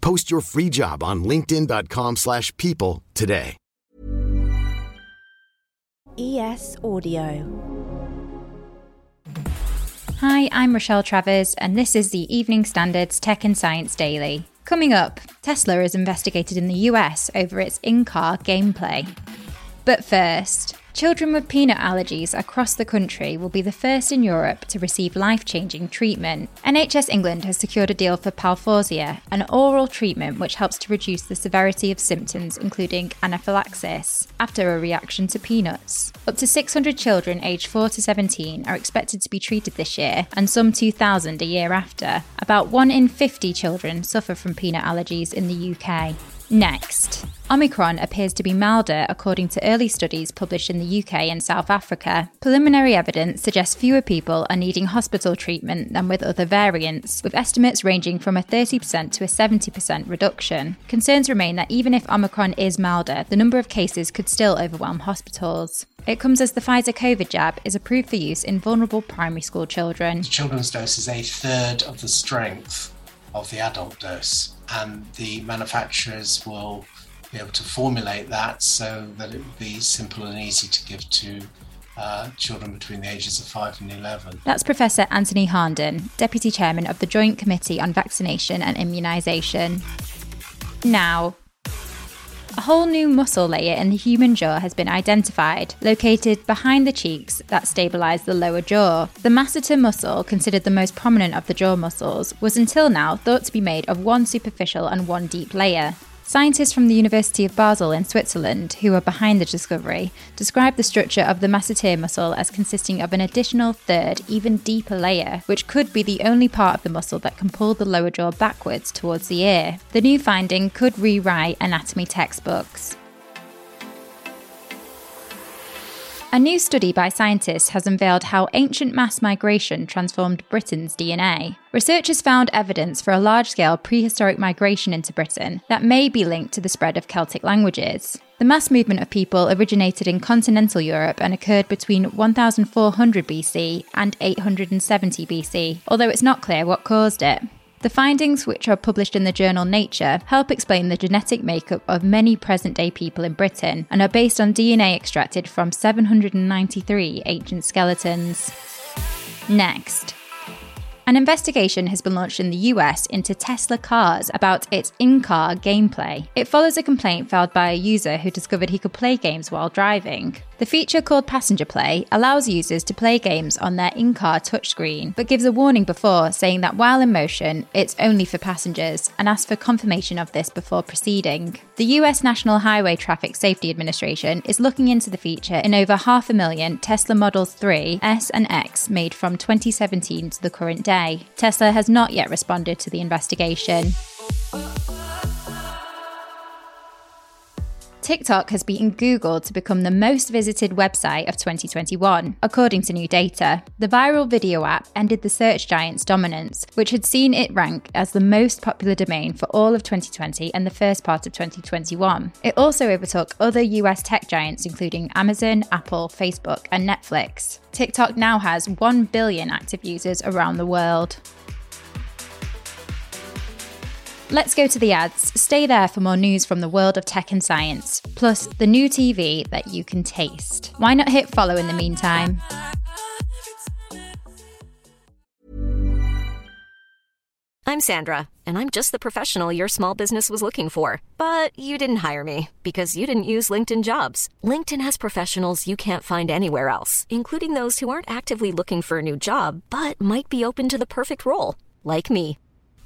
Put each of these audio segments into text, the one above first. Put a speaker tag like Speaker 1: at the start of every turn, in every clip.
Speaker 1: Post your free job on linkedin.com/people slash people today.
Speaker 2: ES Audio.
Speaker 3: Hi, I'm Rochelle Travers, and this is the Evening Standards Tech and Science Daily. Coming up, Tesla is investigated in the US over its in car gameplay. But first, children with peanut allergies across the country will be the first in Europe to receive life changing treatment. NHS England has secured a deal for Palforzia, an oral treatment which helps to reduce the severity of symptoms, including anaphylaxis, after a reaction to peanuts. Up to 600 children aged 4 to 17 are expected to be treated this year, and some 2,000 a year after. About 1 in 50 children suffer from peanut allergies in the UK. Next, Omicron appears to be milder according to early studies published in the UK and South Africa. Preliminary evidence suggests fewer people are needing hospital treatment than with other variants, with estimates ranging from a 30% to a 70% reduction. Concerns remain that even if Omicron is milder, the number of cases could still overwhelm hospitals. It comes as the Pfizer COVID jab is approved for use in vulnerable primary school children.
Speaker 4: The children's dose is a third of the strength of the adult dose, and the manufacturers will be able to formulate that so that it will be simple and easy to give to uh, children between the ages of 5 and 11.
Speaker 3: That's Professor Anthony Harnden, Deputy Chairman of the Joint Committee on Vaccination and Immunisation. Now, whole new muscle layer in the human jaw has been identified, located behind the cheeks that stabilise the lower jaw. The masseter muscle, considered the most prominent of the jaw muscles, was until now thought to be made of one superficial and one deep layer. Scientists from the University of Basel in Switzerland, who are behind the discovery, describe the structure of the masseter muscle as consisting of an additional third, even deeper layer, which could be the only part of the muscle that can pull the lower jaw backwards towards the ear. The new finding could rewrite anatomy textbooks. A new study by scientists has unveiled how ancient mass migration transformed Britain's DNA. Researchers found evidence for a large scale prehistoric migration into Britain that may be linked to the spread of Celtic languages. The mass movement of people originated in continental Europe and occurred between 1400 BC and 870 BC, although it's not clear what caused it. The findings, which are published in the journal Nature, help explain the genetic makeup of many present day people in Britain and are based on DNA extracted from 793 ancient skeletons. Next, an investigation has been launched in the US into Tesla cars about its in car gameplay. It follows a complaint filed by a user who discovered he could play games while driving. The feature called Passenger Play allows users to play games on their in car touchscreen, but gives a warning before saying that while in motion, it's only for passengers and asks for confirmation of this before proceeding. The US National Highway Traffic Safety Administration is looking into the feature in over half a million Tesla Models 3, S, and X made from 2017 to the current day. Tesla has not yet responded to the investigation. TikTok has beaten Google to become the most visited website of 2021, according to new data. The viral video app ended the search giant's dominance, which had seen it rank as the most popular domain for all of 2020 and the first part of 2021. It also overtook other US tech giants, including Amazon, Apple, Facebook, and Netflix. TikTok now has 1 billion active users around the world. Let's go to the ads. Stay there for more news from the world of tech and science, plus the new TV that you can taste. Why not hit follow in the meantime?
Speaker 5: I'm Sandra, and I'm just the professional your small business was looking for. But you didn't hire me because you didn't use LinkedIn jobs. LinkedIn has professionals you can't find anywhere else, including those who aren't actively looking for a new job but might be open to the perfect role, like me.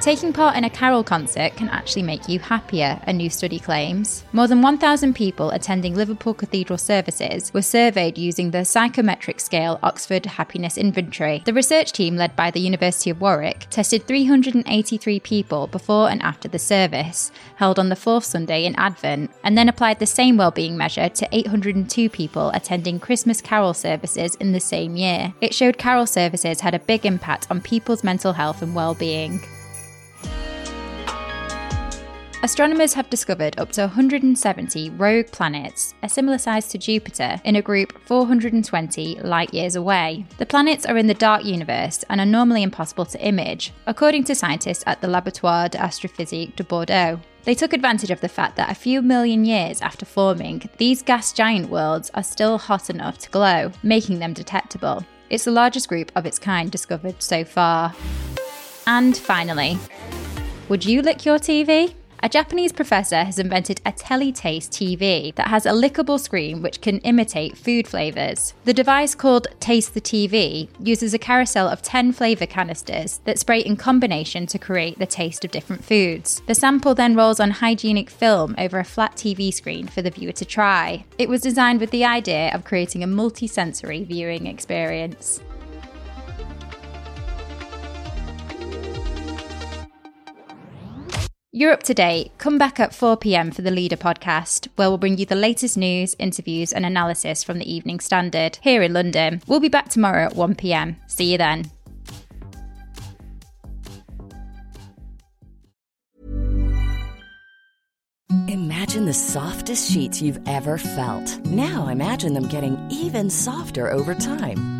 Speaker 3: Taking part in a carol concert can actually make you happier, a new study claims. More than 1,000 people attending Liverpool Cathedral services were surveyed using the psychometric scale Oxford Happiness Inventory. The research team, led by the University of Warwick, tested 383 people before and after the service, held on the fourth Sunday in Advent, and then applied the same well-being measure to 802 people attending Christmas carol services in the same year. It showed carol services had a big impact on people's mental health and well-being. Astronomers have discovered up to 170 rogue planets, a similar size to Jupiter, in a group 420 light years away. The planets are in the dark universe and are normally impossible to image, according to scientists at the Laboratoire d'Astrophysique de Bordeaux. They took advantage of the fact that a few million years after forming, these gas giant worlds are still hot enough to glow, making them detectable. It's the largest group of its kind discovered so far. And finally, would you lick your TV? A Japanese professor has invented a teletaste TV that has a lickable screen which can imitate food flavours. The device called Taste the TV uses a carousel of 10 flavour canisters that spray in combination to create the taste of different foods. The sample then rolls on hygienic film over a flat TV screen for the viewer to try. It was designed with the idea of creating a multi-sensory viewing experience. You're up to date. Come back at 4 pm for the Leader podcast, where we'll bring you the latest news, interviews, and analysis from the Evening Standard here in London. We'll be back tomorrow at 1 pm. See you then.
Speaker 6: Imagine the softest sheets you've ever felt. Now imagine them getting even softer over time.